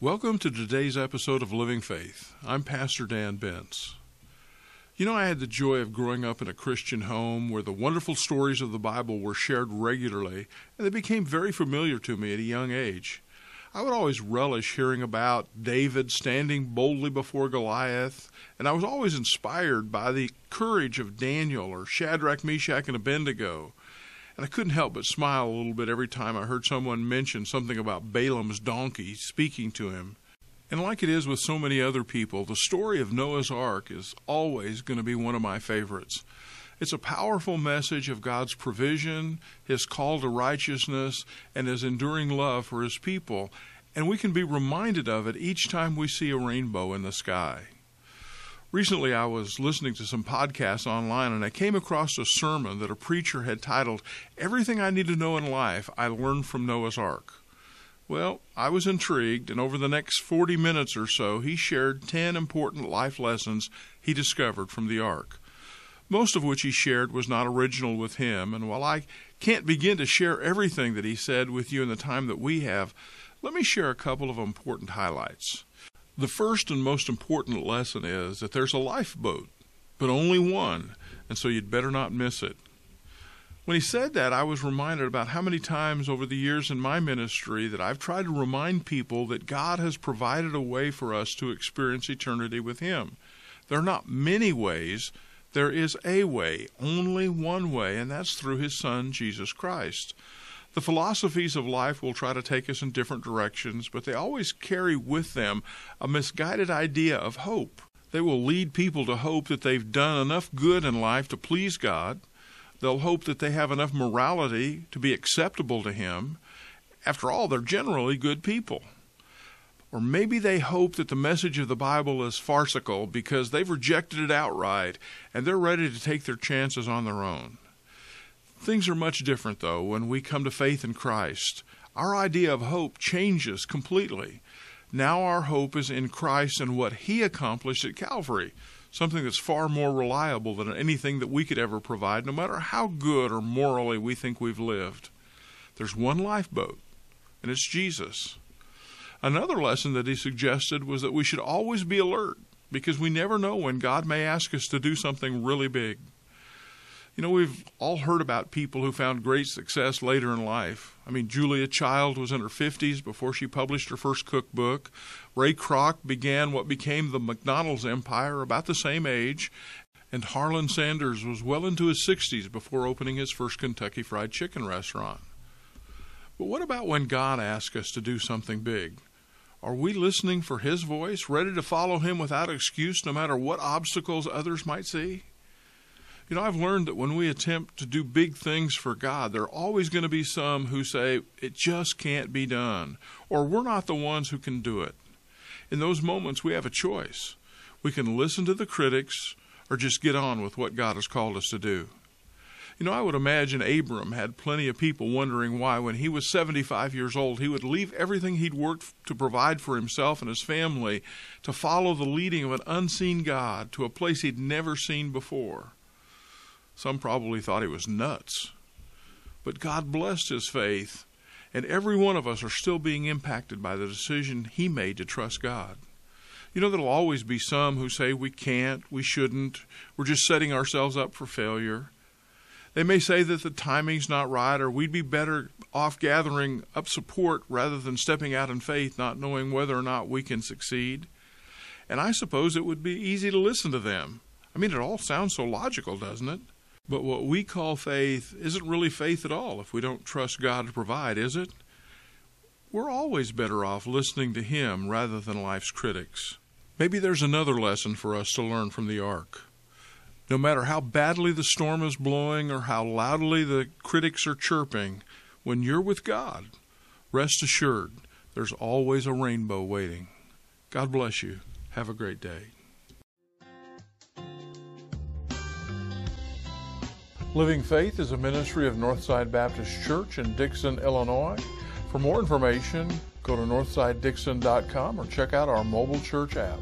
Welcome to today's episode of Living Faith. I'm Pastor Dan Bentz. You know, I had the joy of growing up in a Christian home where the wonderful stories of the Bible were shared regularly, and they became very familiar to me at a young age. I would always relish hearing about David standing boldly before Goliath, and I was always inspired by the courage of Daniel or Shadrach, Meshach, and Abednego. And I couldn't help but smile a little bit every time I heard someone mention something about Balaam's donkey speaking to him. And like it is with so many other people, the story of Noah's Ark is always going to be one of my favorites. It's a powerful message of God's provision, His call to righteousness, and His enduring love for His people, and we can be reminded of it each time we see a rainbow in the sky. Recently, I was listening to some podcasts online and I came across a sermon that a preacher had titled, Everything I Need to Know in Life I Learned from Noah's Ark. Well, I was intrigued, and over the next 40 minutes or so, he shared 10 important life lessons he discovered from the Ark most of which he shared was not original with him. And while I can't begin to share everything that he said with you in the time that we have, let me share a couple of important highlights. The first and most important lesson is that there's a lifeboat, but only one, and so you'd better not miss it. When he said that, I was reminded about how many times over the years in my ministry that I've tried to remind people that God has provided a way for us to experience eternity with Him. There are not many ways, there is a way, only one way, and that's through his Son, Jesus Christ. The philosophies of life will try to take us in different directions, but they always carry with them a misguided idea of hope. They will lead people to hope that they've done enough good in life to please God. They'll hope that they have enough morality to be acceptable to Him. After all, they're generally good people. Or maybe they hope that the message of the Bible is farcical because they've rejected it outright and they're ready to take their chances on their own. Things are much different, though, when we come to faith in Christ. Our idea of hope changes completely. Now our hope is in Christ and what He accomplished at Calvary, something that's far more reliable than anything that we could ever provide, no matter how good or morally we think we've lived. There's one lifeboat, and it's Jesus. Another lesson that he suggested was that we should always be alert because we never know when God may ask us to do something really big. You know, we've all heard about people who found great success later in life. I mean, Julia Child was in her 50s before she published her first cookbook. Ray Kroc began what became the McDonald's empire about the same age. And Harlan Sanders was well into his 60s before opening his first Kentucky Fried Chicken restaurant. But what about when God asks us to do something big? Are we listening for His voice, ready to follow Him without excuse, no matter what obstacles others might see? You know, I've learned that when we attempt to do big things for God, there are always going to be some who say, it just can't be done, or we're not the ones who can do it. In those moments, we have a choice. We can listen to the critics or just get on with what God has called us to do. You know, I would imagine Abram had plenty of people wondering why, when he was 75 years old, he would leave everything he'd worked to provide for himself and his family to follow the leading of an unseen God to a place he'd never seen before. Some probably thought he was nuts. But God blessed his faith, and every one of us are still being impacted by the decision he made to trust God. You know, there'll always be some who say we can't, we shouldn't, we're just setting ourselves up for failure. They may say that the timing's not right, or we'd be better off gathering up support rather than stepping out in faith, not knowing whether or not we can succeed. And I suppose it would be easy to listen to them. I mean, it all sounds so logical, doesn't it? But what we call faith isn't really faith at all if we don't trust God to provide, is it? We're always better off listening to Him rather than life's critics. Maybe there's another lesson for us to learn from the ark. No matter how badly the storm is blowing or how loudly the critics are chirping, when you're with God, rest assured there's always a rainbow waiting. God bless you. Have a great day. Living Faith is a ministry of Northside Baptist Church in Dixon, Illinois. For more information, go to northsidedixon.com or check out our mobile church app.